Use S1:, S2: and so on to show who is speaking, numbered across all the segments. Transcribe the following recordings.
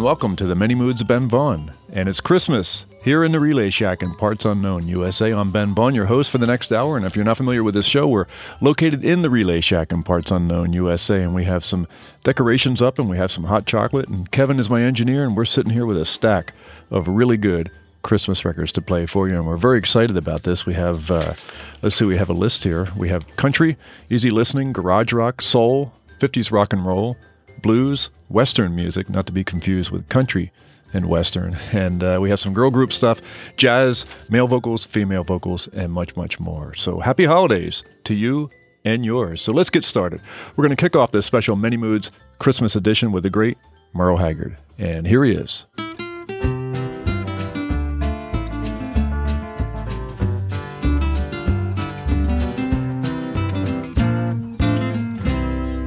S1: And welcome to the Many Moods of Ben Vaughn. And it's Christmas here in the Relay Shack in Parts Unknown, USA. I'm Ben Vaughn, your host for the next hour. And if you're not familiar with this show, we're located in the Relay Shack in Parts Unknown, USA. And we have some decorations up and we have some hot chocolate. And Kevin is my engineer, and we're sitting here with a stack of really good Christmas records to play for you. And we're very excited about this. We have, uh, let's see, we have a list here. We have country, easy listening, garage rock, soul, 50s rock and roll, blues, Western music, not to be confused with country and Western. And uh, we have some girl group stuff, jazz, male vocals, female vocals, and much, much more. So happy holidays to you and yours. So let's get started. We're going to kick off this special Many Moods Christmas edition with the great Merle Haggard. And here he is.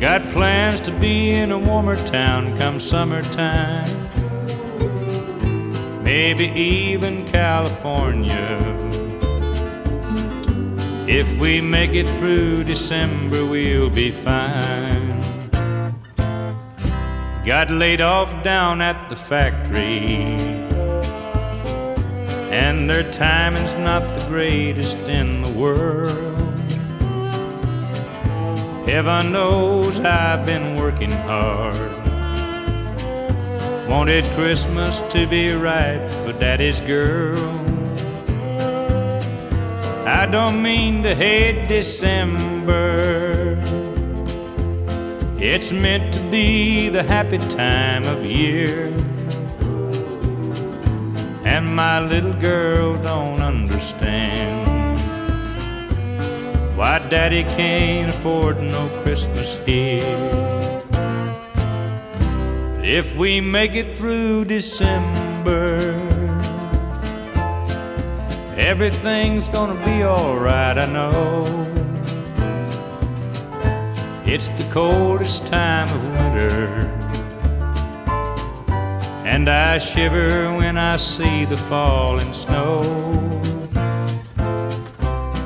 S2: Got plans to be in a warmer town come summertime. Maybe even California. If we make it through December, we'll be fine. Got laid off down at the factory. And their timing's not the greatest in the world. Heaven knows I've been working hard. Wanted Christmas to be right for Daddy's girl. I don't mean to hate December. It's meant to be the happy time of year. And my little girl don't understand why daddy can't afford no Christmas here. If we make it through December, everything's gonna be alright, I know. It's the coldest time of winter, and I shiver when I see the falling snow.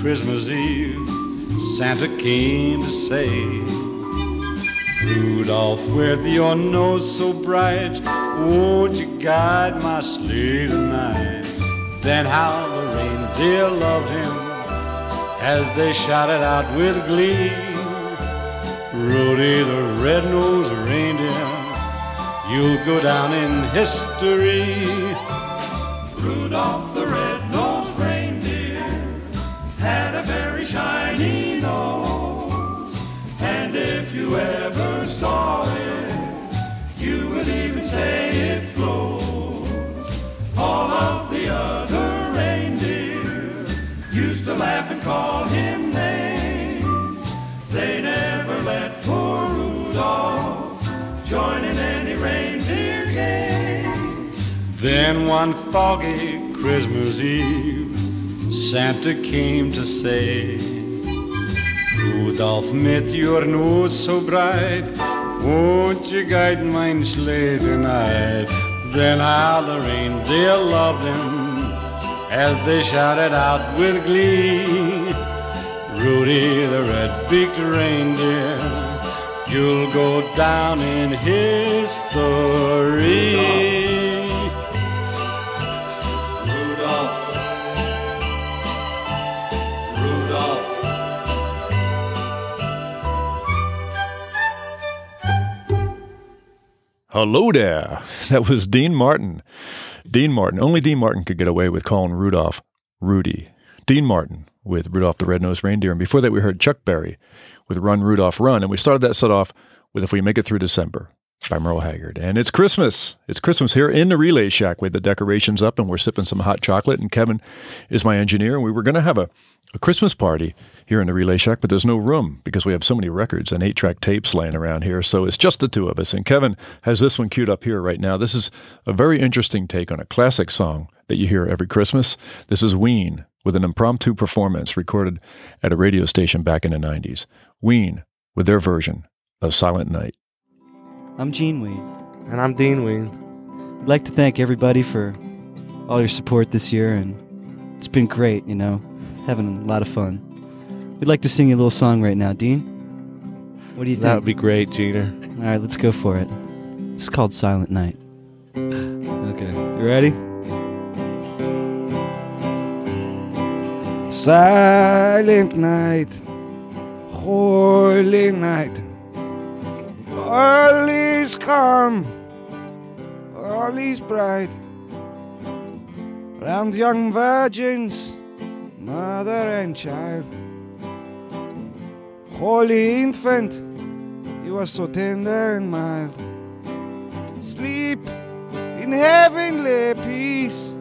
S3: Christmas Eve, Santa came to say, Rudolph, with your nose so bright, won't you guide my sleigh tonight? Then how the reindeer loved him as they shouted out with glee. Rudy the red-nosed reindeer, you'll go down in history.
S4: Rudolph the red-nosed if you ever saw it, you would even say it glows. All of the other reindeer used to laugh and call him names. They never let poor Rudolph join in any reindeer game.
S3: Then one foggy Christmas Eve, Santa came to say, Rudolph, met your nose so bright, won't you guide mine sleigh tonight? Then how er the reindeer loved him as they shouted out with glee. Rudy the red-beaked reindeer, you'll go down in history.
S1: Hello there. That was Dean Martin. Dean Martin. Only Dean Martin could get away with calling Rudolph Rudy. Dean Martin with Rudolph the Red-Nosed Reindeer. And before that, we heard Chuck Berry with Run, Rudolph, Run. And we started that set off with If We Make It Through December by Merle Haggard. And it's Christmas. It's Christmas here in the Relay Shack with the decorations up, and we're sipping some hot chocolate. And Kevin is my engineer. And we were going to have a, a Christmas party here in the Relay Shack, but there's no room because we have so many records and eight track tapes laying around here. So it's just the two of us. And Kevin has this one queued up here right now. This is a very interesting take on a classic song that you hear every Christmas. This is Ween with an impromptu performance recorded at a radio station back in the 90s. Ween with their version of Silent Night.
S5: I'm Gene Ween.
S6: And I'm Dean Ween.
S5: I'd like to thank everybody for all your support this year, and it's been great, you know, having a lot of fun. We'd like to sing you a little song right now, Dean. What do you think?
S6: That would be great, Jeter.
S5: All right, let's go for it. It's called Silent Night. Okay, you ready? Silent night, holy night. All is calm, all is bright. Round young virgins, mother and child. Holy infant, you are so tender and mild. Sleep in heavenly peace.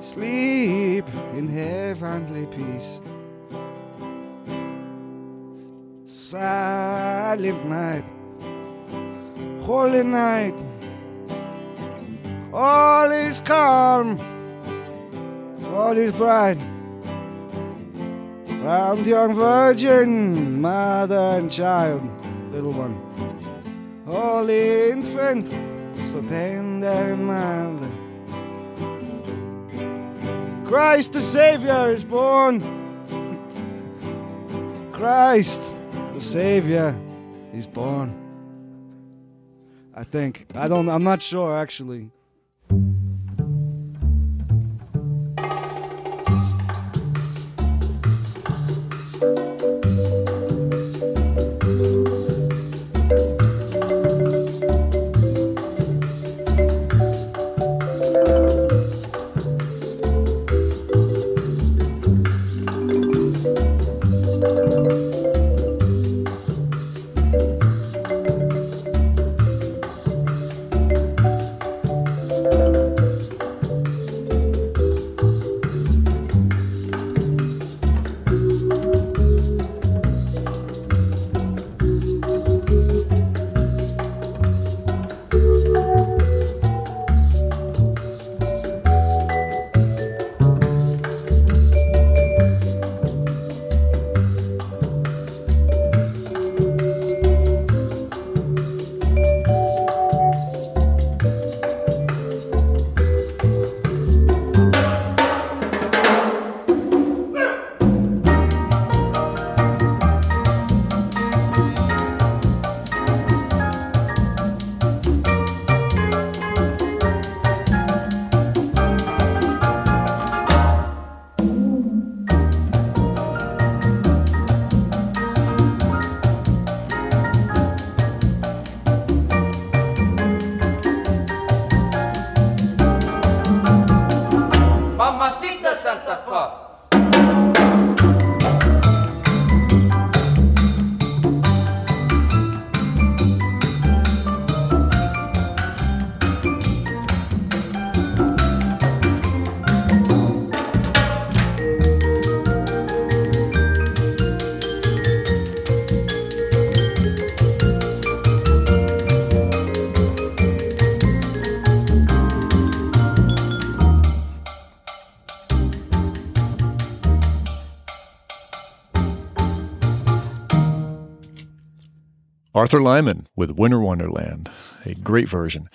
S5: Sleep in heavenly peace. Silent night, holy night. All is calm, all is bright. Round young virgin, mother and child, little one. Holy infant, so tender and mild. Christ the Savior is born. Christ
S7: Savior, he's born. I think. I don't. I'm not sure actually.
S1: Arthur Lyman with Winter Wonderland, a great version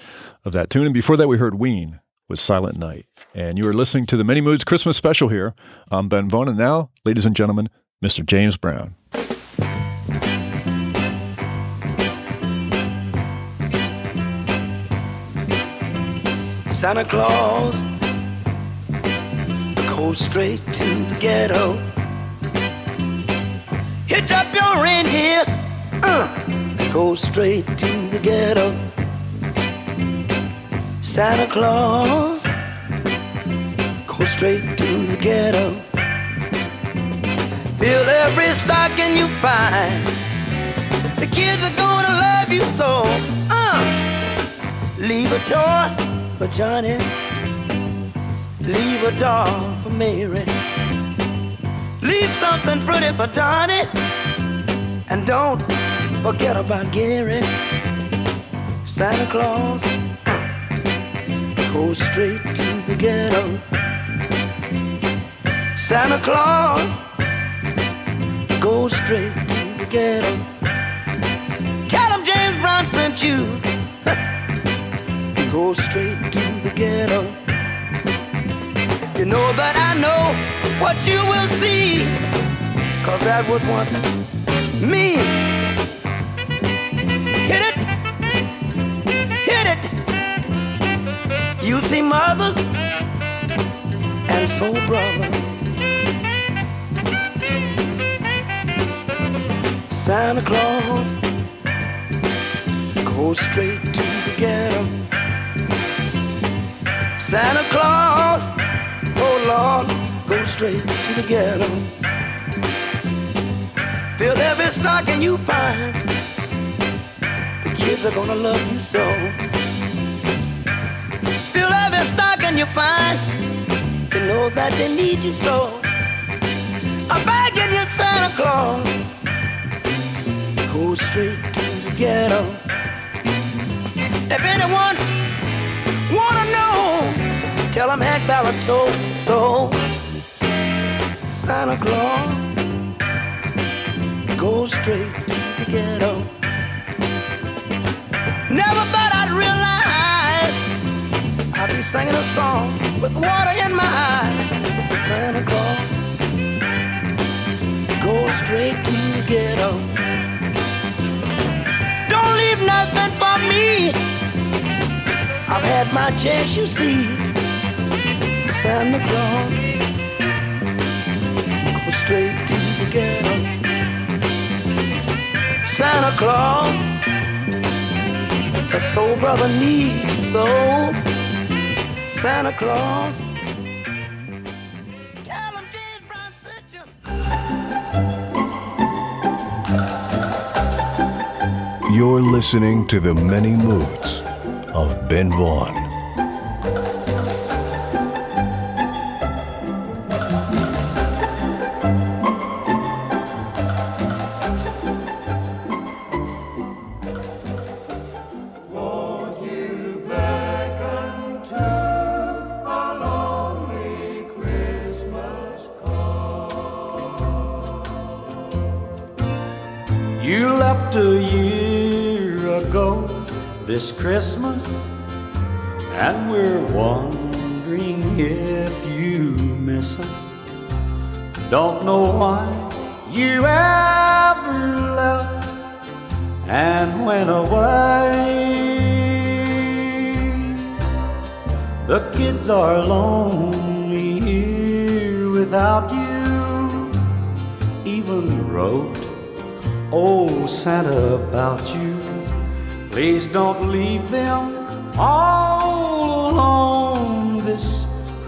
S1: of that tune. And before that, we heard Ween with Silent Night. And you are listening to the Many Moods Christmas special here. I'm Ben Vaughn. And now, ladies and gentlemen, Mr. James Brown.
S8: Santa Claus goes straight to the ghetto. Hitch up your reindeer, uh, go straight to the ghetto. Santa Claus go straight to the ghetto. Fill every stocking you find. The kids are gonna love you so. Uh, leave a toy for Johnny. Leave a doll for Mary. Leave something pretty for Donnie. And don't forget about Gary. Santa Claus goes straight to the ghetto. Santa Claus goes straight to the ghetto. Tell him James Brown sent you. Go straight to the ghetto. You know that I know what you will see. Cause that was once me. You see mothers and soul brothers. Santa Claus goes straight to the ghetto. Santa Claus, oh Lord, go straight to the ghetto. Fill every stocking you find. The kids are gonna love you so. Fill every stocking you find. You know that they need you so. I'm begging you, Santa Claus, go straight to the ghetto. If anyone wanna know, tell him Hank Ballard told so. Santa Claus, go straight to the ghetto. Singing a song with water in my eyes. Santa Claus, go straight to the ghetto. Don't leave nothing for me. I've had my chance, you see. Santa Claus go straight to the ghetto. Santa Claus, the soul brother needs so. Santa Claus.
S9: You're listening to the many moods of Ben Vaughn.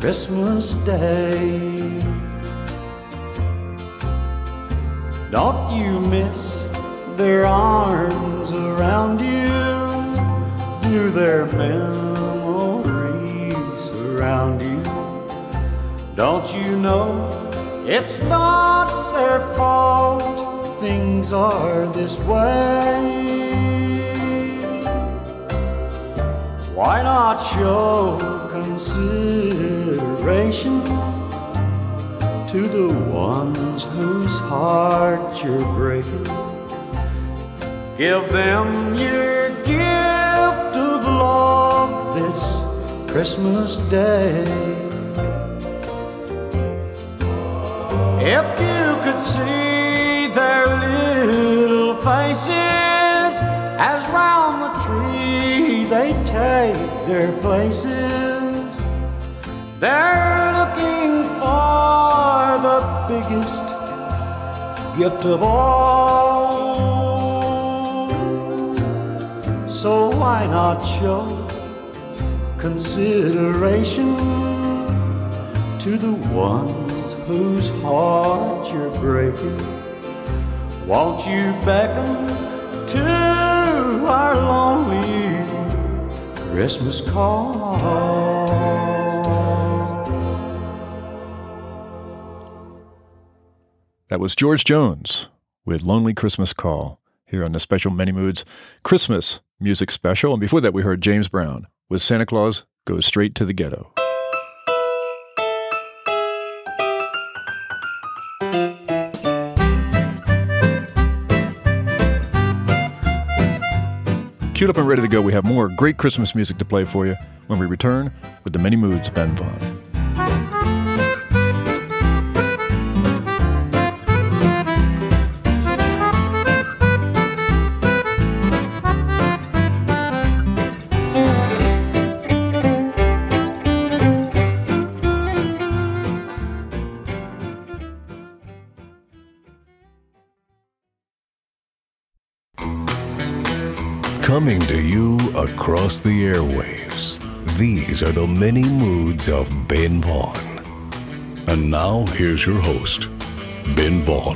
S10: Christmas
S3: Day. Don't you miss their arms around you? Do their memories surround you? Don't you know it's not their fault things are this way? Consideration to the ones whose heart you're breaking? Give them your gift of love this Christmas Day. If you could see their little faces as round the tree they take their places, they're looking for the biggest gift of all. So why not show consideration to the ones whose heart you're breaking? Won't you beckon to our lonely Christmas call?
S1: That was George Jones with Lonely Christmas Call here on the special Many Moods Christmas music special. And before that, we heard James Brown with Santa Claus Goes Straight to the Ghetto. Queued up and ready to go, we have more great Christmas music to play for you when we return with the Many Moods Ben Vaughn.
S9: Coming to you across the airwaves, these are the many moods of Ben Vaughn. And now, here's your host, Ben Vaughn.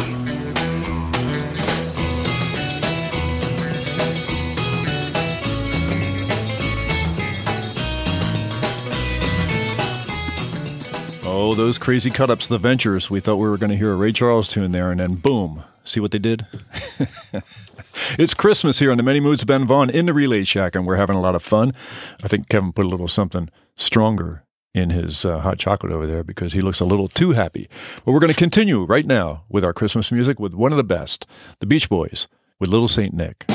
S1: Oh, those crazy cut ups, the Ventures. We thought we were going to hear a Ray Charles tune there, and then boom. See what they did? it's Christmas here on the Many Moods of Ben Vaughn in the Relay Shack, and we're having a lot of fun. I think Kevin put a little something stronger in his uh, hot chocolate over there because he looks a little too happy. But we're going to continue right now with our Christmas music with one of the best, the Beach Boys, with Little Saint Nick.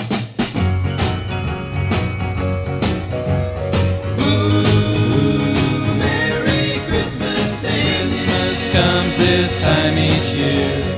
S11: Ooh, Merry Christmas, Christmas comes this time each year.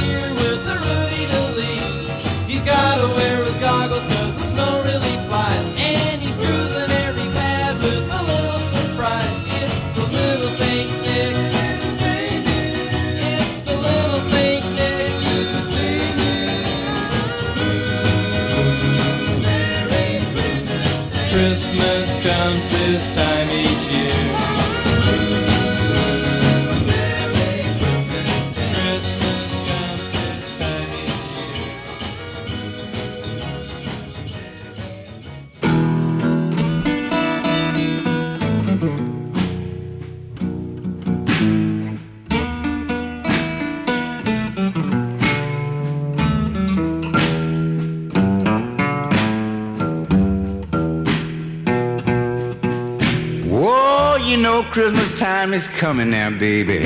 S11: time
S12: is coming now, baby.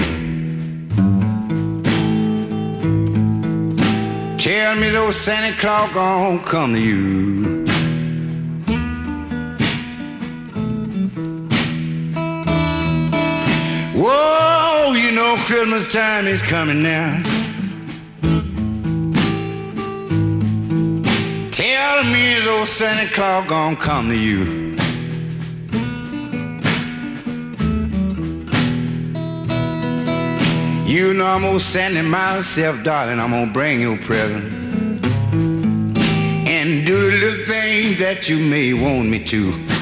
S12: Tell me those Santa Claus gon' come to you. Whoa, you know Christmas time is coming now. Tell me those Santa Claus gon' come to you. You know I'm gonna send it myself, darling. I'm gonna bring you a present. And do the little thing that you may want me to.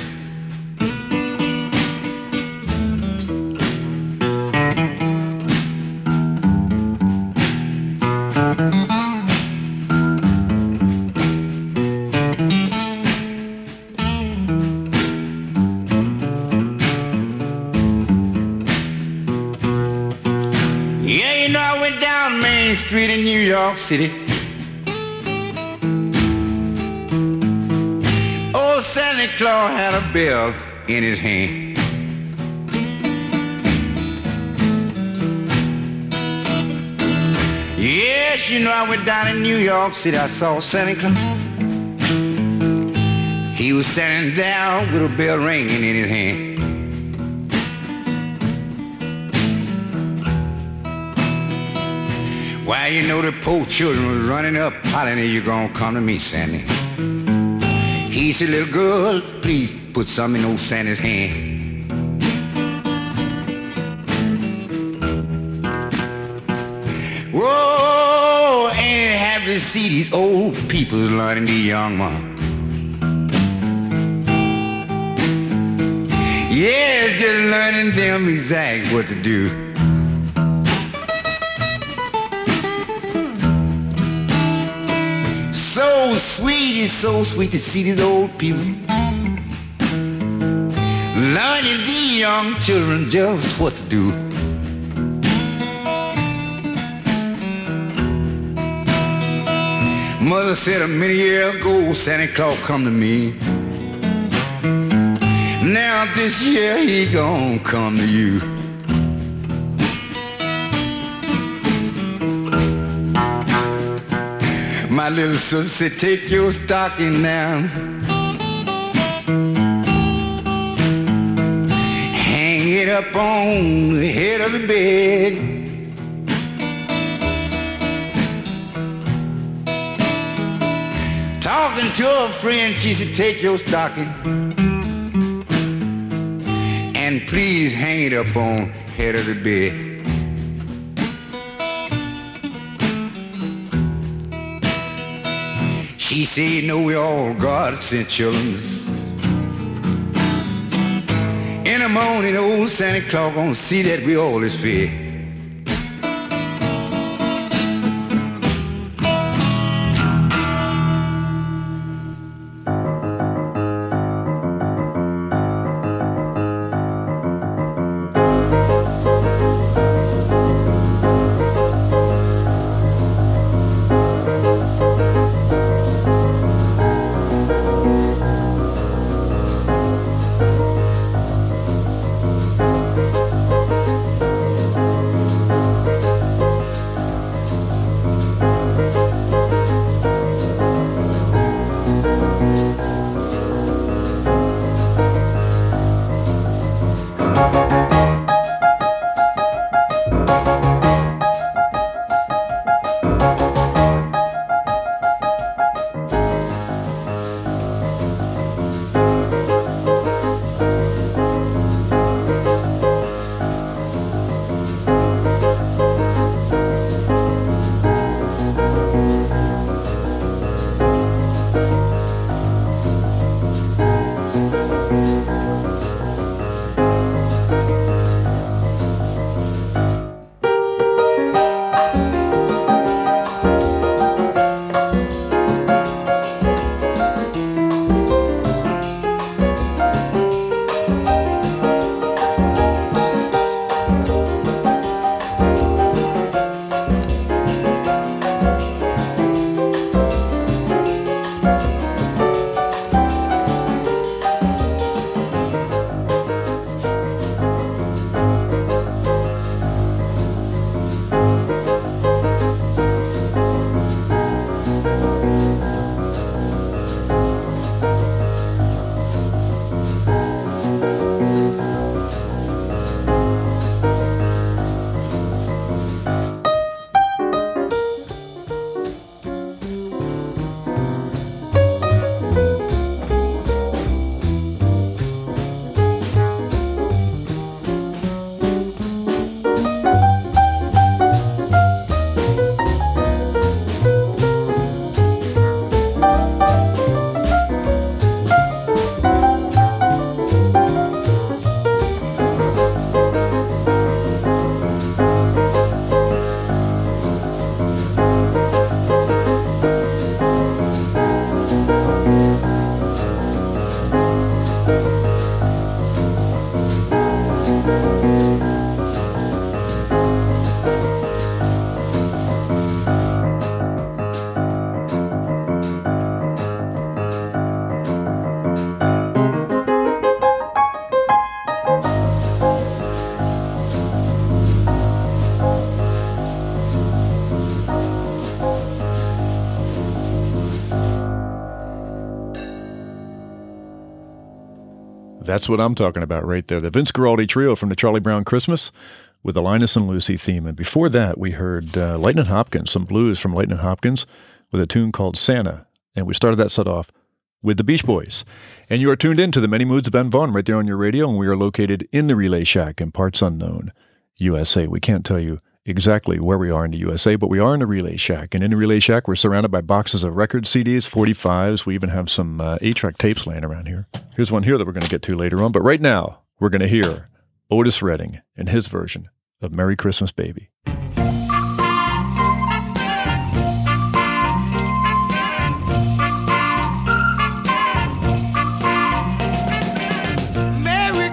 S12: City. Old Santa Claus had a bell in his hand. Yes, you know I went down in New York City. I saw Santa Claus. He was standing there with a bell ringing in his hand. Why, you know, the poor children was running up, hollering, you gonna come to me, Sandy. He said, little girl, please put some in old Sandy's hand. Whoa, ain't it happy to see these old people learning the young one? Yeah, just learning them exact what to do. Sweet, it's so sweet to see these old people learning the young children just what to do. Mother said a many years ago, Santa Claus come to me. Now this year he gon' come to you. My little sister take your stocking now. Hang it up on the head of the bed. Talking to a friend, she said, take your stocking. And please hang it up on head of the bed. She said, know we all God sent. In the morning, old Santa Claus gonna see that we all is fed.
S1: That's what I'm talking about right there. The Vince Guaraldi Trio from the Charlie Brown Christmas with the Linus and Lucy theme. And before that, we heard uh, Lightning Hopkins, some blues from Lightning Hopkins with a tune called Santa. And we started that set off with the Beach Boys. And you are tuned in to the Many Moods of Ben Vaughn right there on your radio. And we are located in the Relay Shack in parts unknown, USA. We can't tell you exactly where we are in the USA, but we are in the Relay Shack. And in the Relay Shack, we're surrounded by boxes of record CDs, 45s. We even have some uh, 8 track tapes laying around here. Here's one here that we're going to get to later on. But right now, we're going to hear Otis Redding and his version of Merry Christmas Baby.
S5: Merry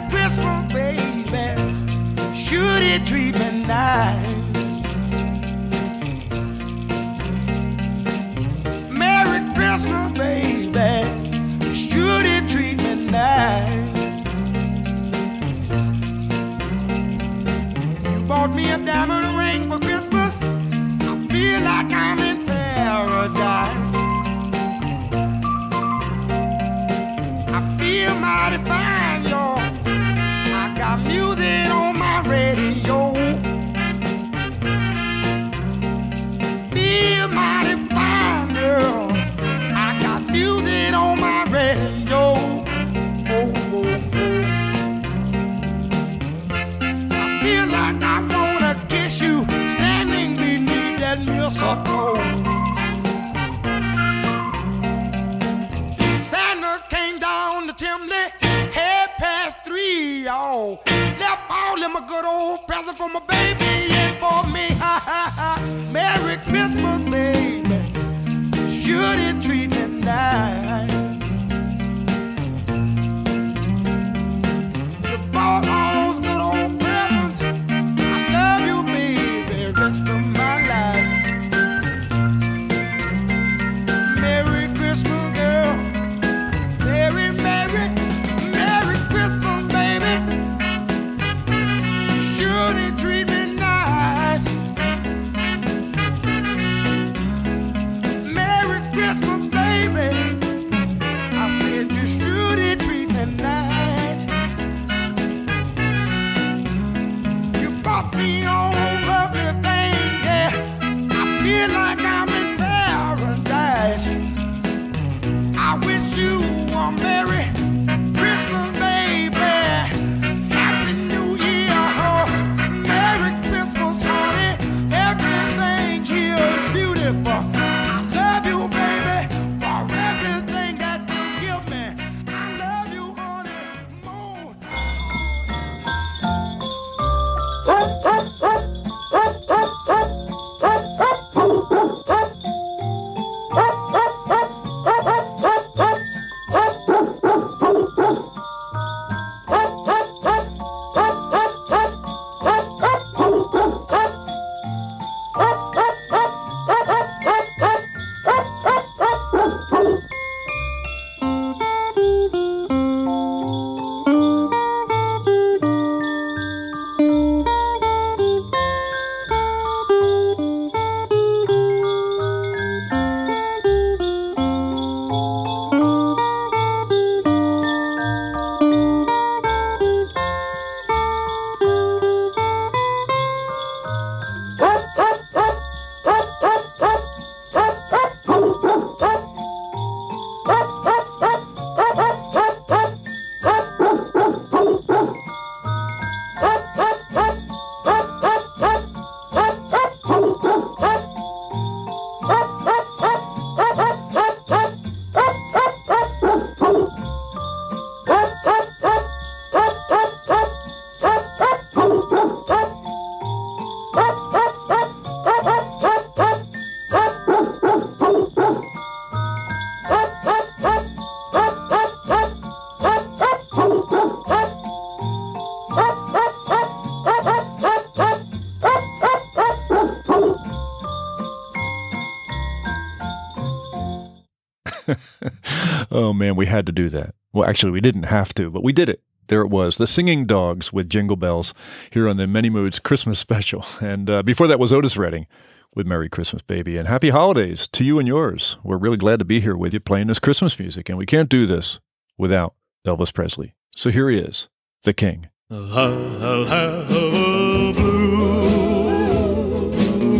S1: had to do that. Well, actually, we didn't have to, but we did it. There it was, the Singing Dogs with Jingle Bells here on the Many Moods Christmas special. And uh, before that was Otis Redding with Merry Christmas, Baby. And happy holidays to you and yours. We're really glad to be here with you playing this Christmas music. And we can't do this without Elvis Presley. So here he is, the king.
S13: I'll have a blue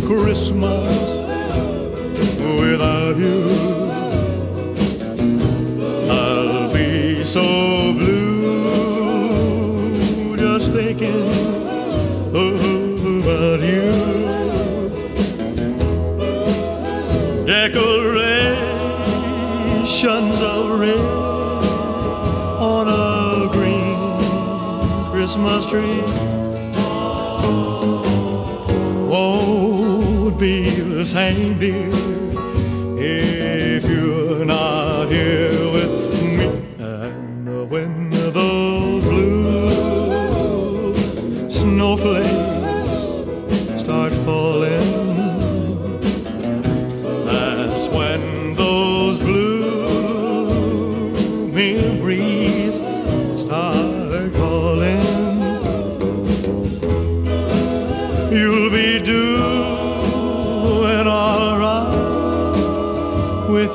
S13: Christmas without you. So blue. Just thinking oh, about you. Decorations of red on a green Christmas tree. Won't be the same, dear,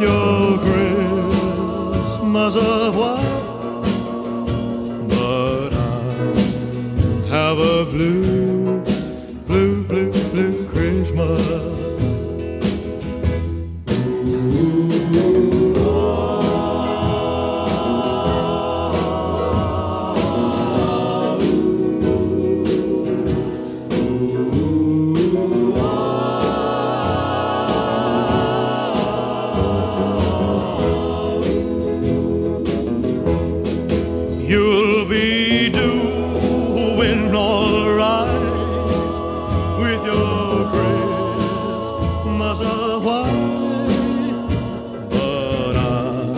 S13: alright your but I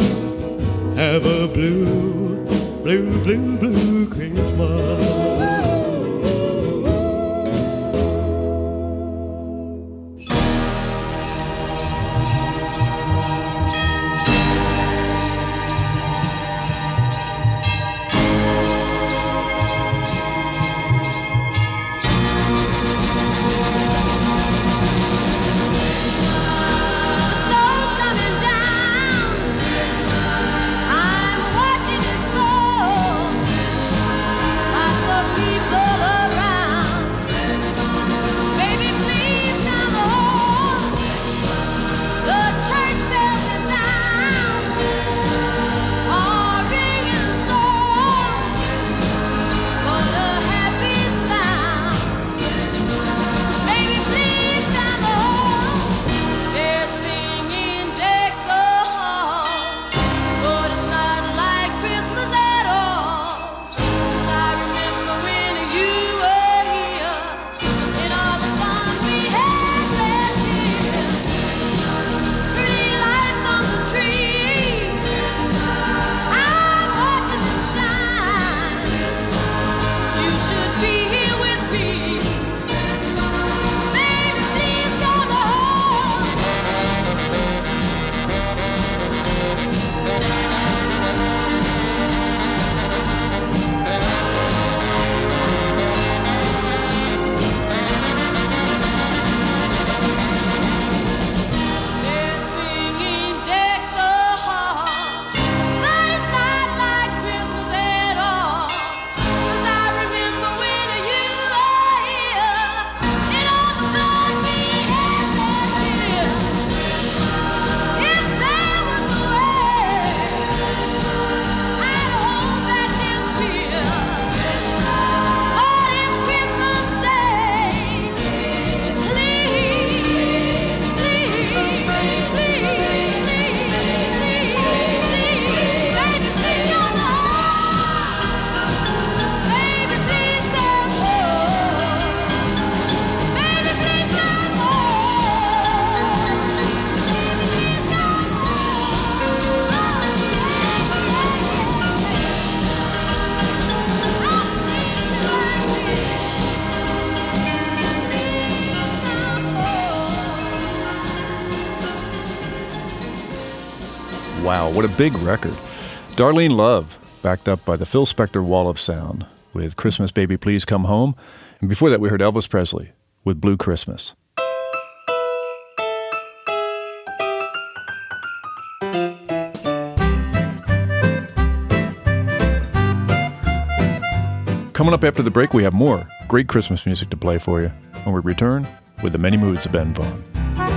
S13: have a blue, blue, blue, blue Christmas.
S1: What a big record. Darlene Love, backed up by the Phil Spector Wall of Sound with Christmas Baby Please Come Home. And before that, we heard Elvis Presley with Blue Christmas.
S14: Coming up after the break, we have more great Christmas music to play for you when we return with the many moods of Ben Vaughn.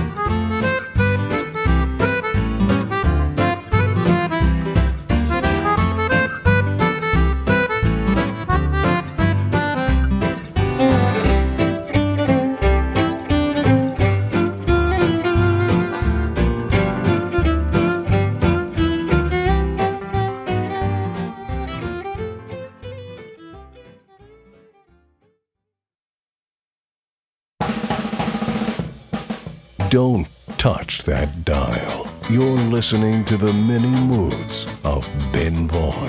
S15: Don't touch that dial. You're listening to the many moods of Ben Vaughn.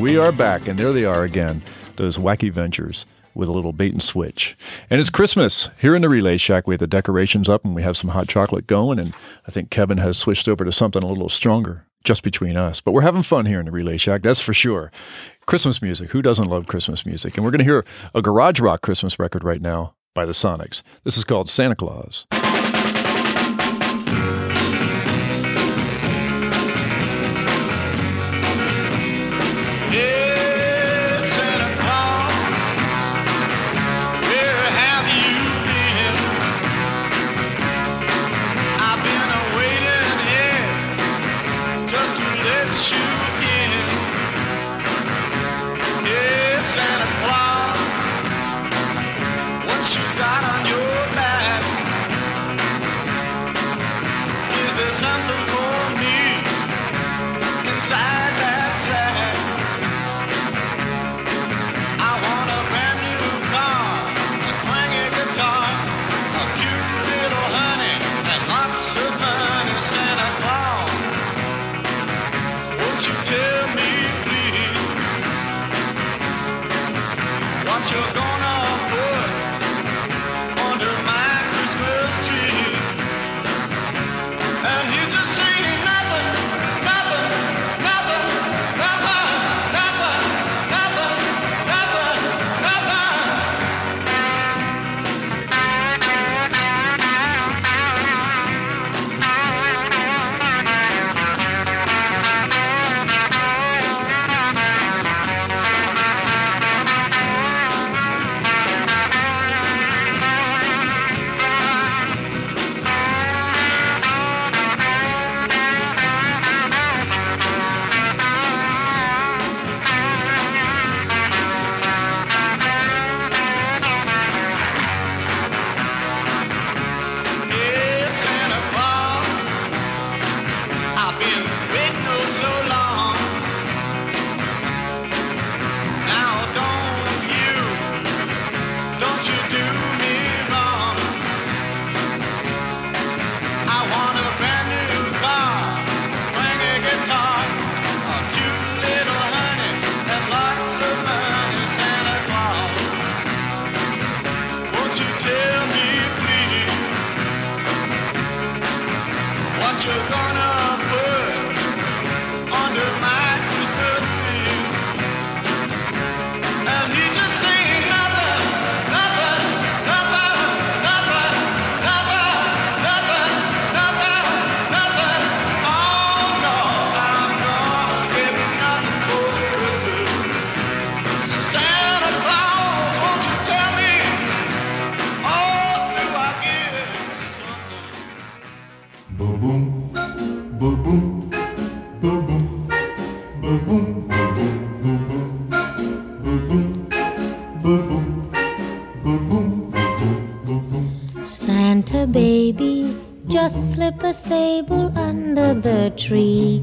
S14: We are back, and there they are again, those wacky ventures with a little bait and switch. And it's Christmas here in the Relay Shack. We have the decorations up and we have some hot chocolate going. And I think Kevin has switched over to something a little stronger just between us. But we're having fun here in the Relay Shack, that's for sure. Christmas music. Who doesn't love Christmas music? And we're going to hear a garage rock Christmas record right now by the Sonics. This is called Santa Claus.
S16: Santa
S17: baby, just slip a sable under the tree.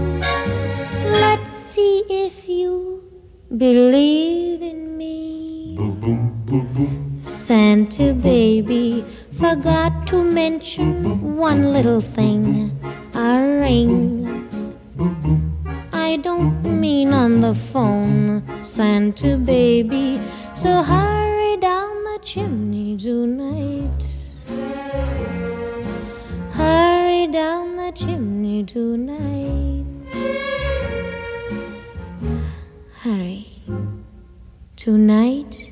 S17: See if you believe in me. Santa baby forgot to mention one little thing a ring. I don't mean on the phone, Santa baby. So hurry down the chimney tonight. Hurry down the chimney tonight. Tonight.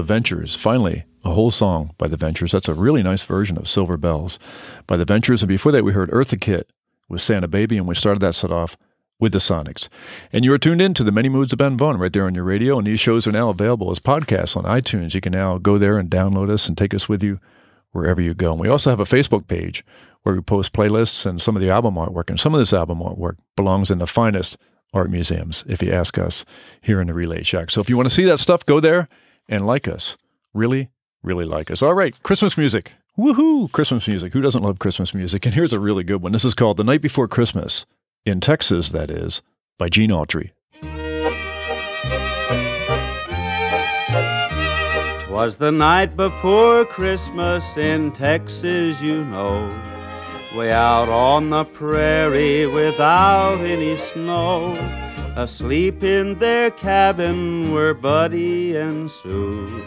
S1: The Ventures. Finally, a whole song by The Ventures. That's a really nice version of Silver Bells by The Ventures. And before that, we heard Eartha Kitt with Santa Baby, and we started that set off with the Sonics. And you are tuned in to the Many Moods of Ben Vaughn right there on your radio. And these shows are now available as podcasts on iTunes. You can now go there and download us and take us with you wherever you go. And we also have a Facebook page where we post playlists and some of the album artwork. And some of this album artwork belongs in the finest art museums, if you ask us here in the Relay Shack. So if you want to see that stuff, go there and like us. Really, really like us. All right, Christmas music. Woohoo! Christmas music. Who doesn't love Christmas music? And here's a really good one. This is called The Night Before Christmas, in Texas, that is, by Gene Autry.
S18: Twas the night before Christmas in Texas, you know. Way out on the prairie without any snow. Asleep in their cabin were Buddy and Sue.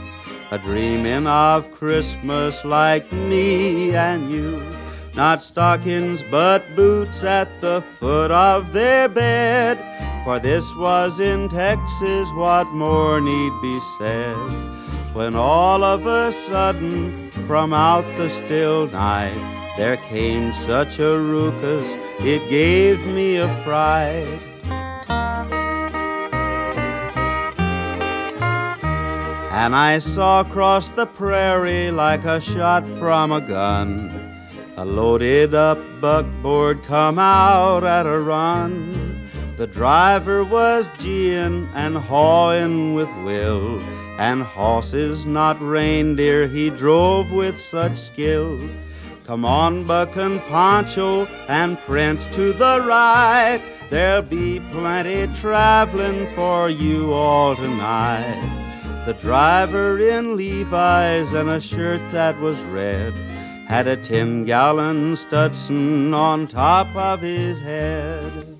S18: A dreaming of Christmas like me and you. Not stockings but boots at the foot of their bed. For this was in Texas, what more need be said? When all of a sudden, from out the still night, there came such a ruckus, it gave me a fright. And I saw across the prairie like a shot from a gun. A loaded up buckboard come out at a run. The driver was geeing and hawing with will, and horses, not reindeer, he drove with such skill. Come on, Buck and Pancho and Prince to the right. There'll be plenty traveling for you all tonight. The driver in Levi's and a shirt that was red had a ten gallon Stetson on top of his head.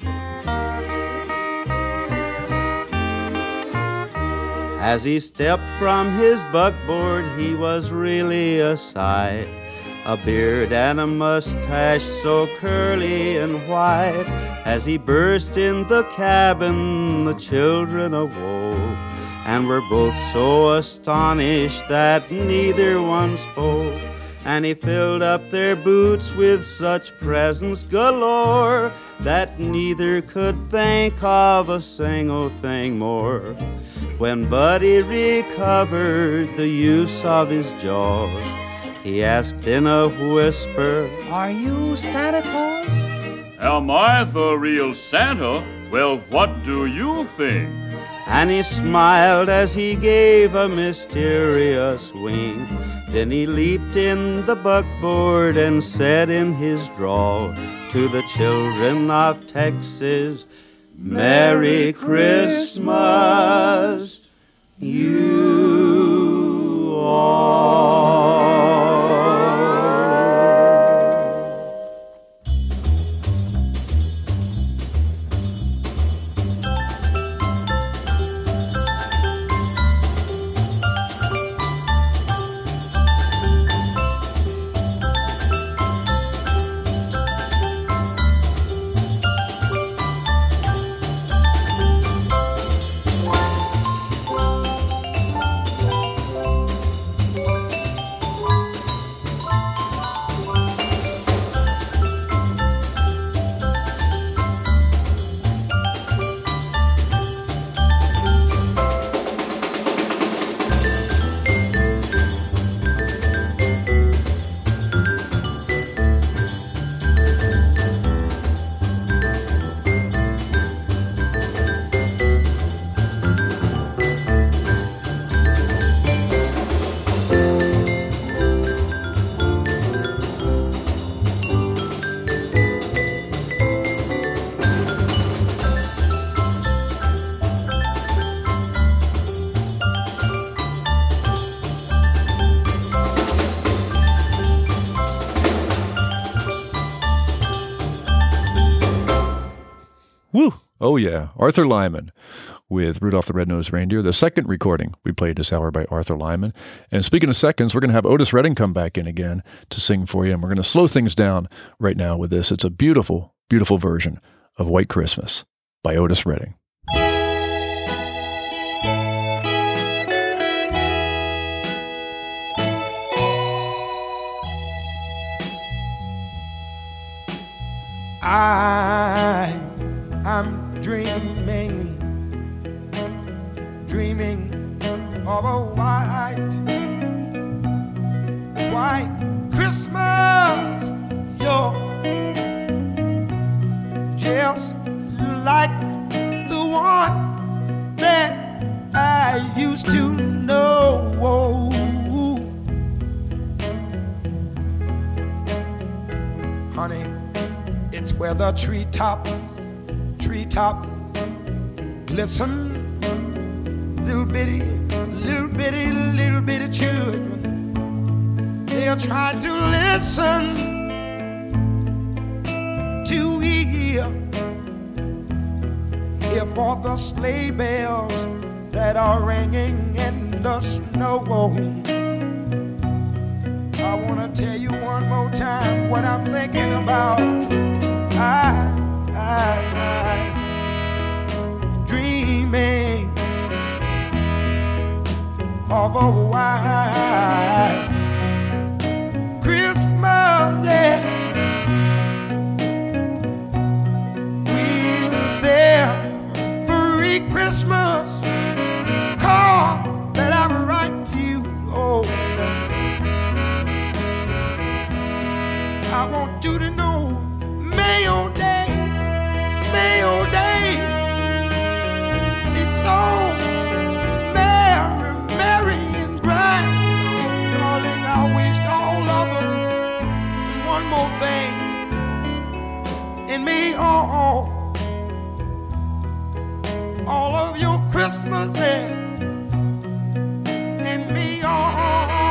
S18: As he stepped from his buckboard, he was really a sight. A beard and a mustache so curly and white. As he burst in the cabin, the children awoke and were both so astonished that neither one spoke. And he filled up their boots with such presents galore that neither could think of a single thing more. When Buddy recovered the use of his jaws, he asked in a whisper,
S19: Are you Santa Claus?
S20: Am I the real Santa? Well, what do you think?
S18: And he smiled as he gave a mysterious wink. Then he leaped in the buckboard and said in his drawl to the children of Texas, Merry Christmas, you
S1: Oh, yeah. Arthur Lyman with Rudolph the Red-Nosed Reindeer, the second recording we played this hour by Arthur Lyman. And speaking of seconds, we're going to have Otis Redding come back in again to sing for you. And we're going to slow things down right now with this. It's a beautiful, beautiful version of White Christmas by Otis Redding.
S5: I, I'm dreaming, dreaming of a white, white Christmas. You're just like the one that I used to know. Honey, it's where the treetops, treetops glisten. Little bitty, little bitty, little bitty children. They are trying to listen to hear, hear for the sleigh bells that are ringing in the snow. I wanna tell you one more time what I'm thinking about. I, I, I dreaming of a white Christmas. With their free Christmas me, all, of your Christmases, in me, all,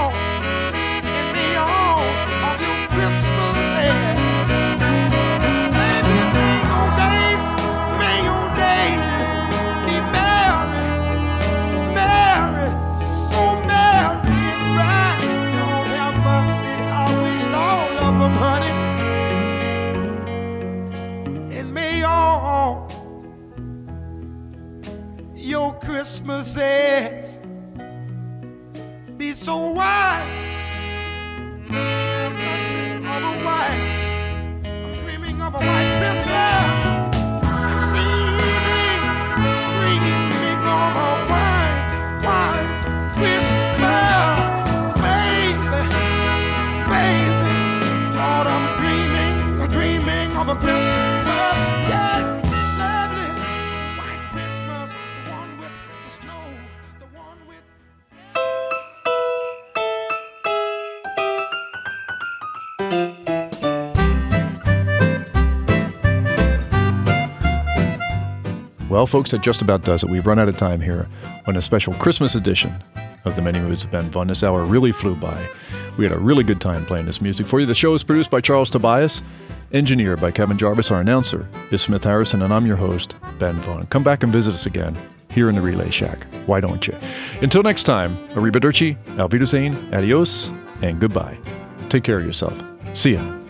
S5: Christmases be so. White, I'm dreaming of a white Christmas.
S1: Well, folks, that just about does it. We've run out of time here on a special Christmas edition of the Many Moods of Ben Vaughn. This hour really flew by. We had a really good time playing this music for you. The show is produced by Charles Tobias, engineered by Kevin Jarvis. Our announcer is Smith Harrison, and I'm your host, Ben Vaughn. Come back and visit us again here in the Relay Shack. Why don't you? Until next time, arrivederci, Wiedersehen, adios, and goodbye. Take care of yourself. See ya.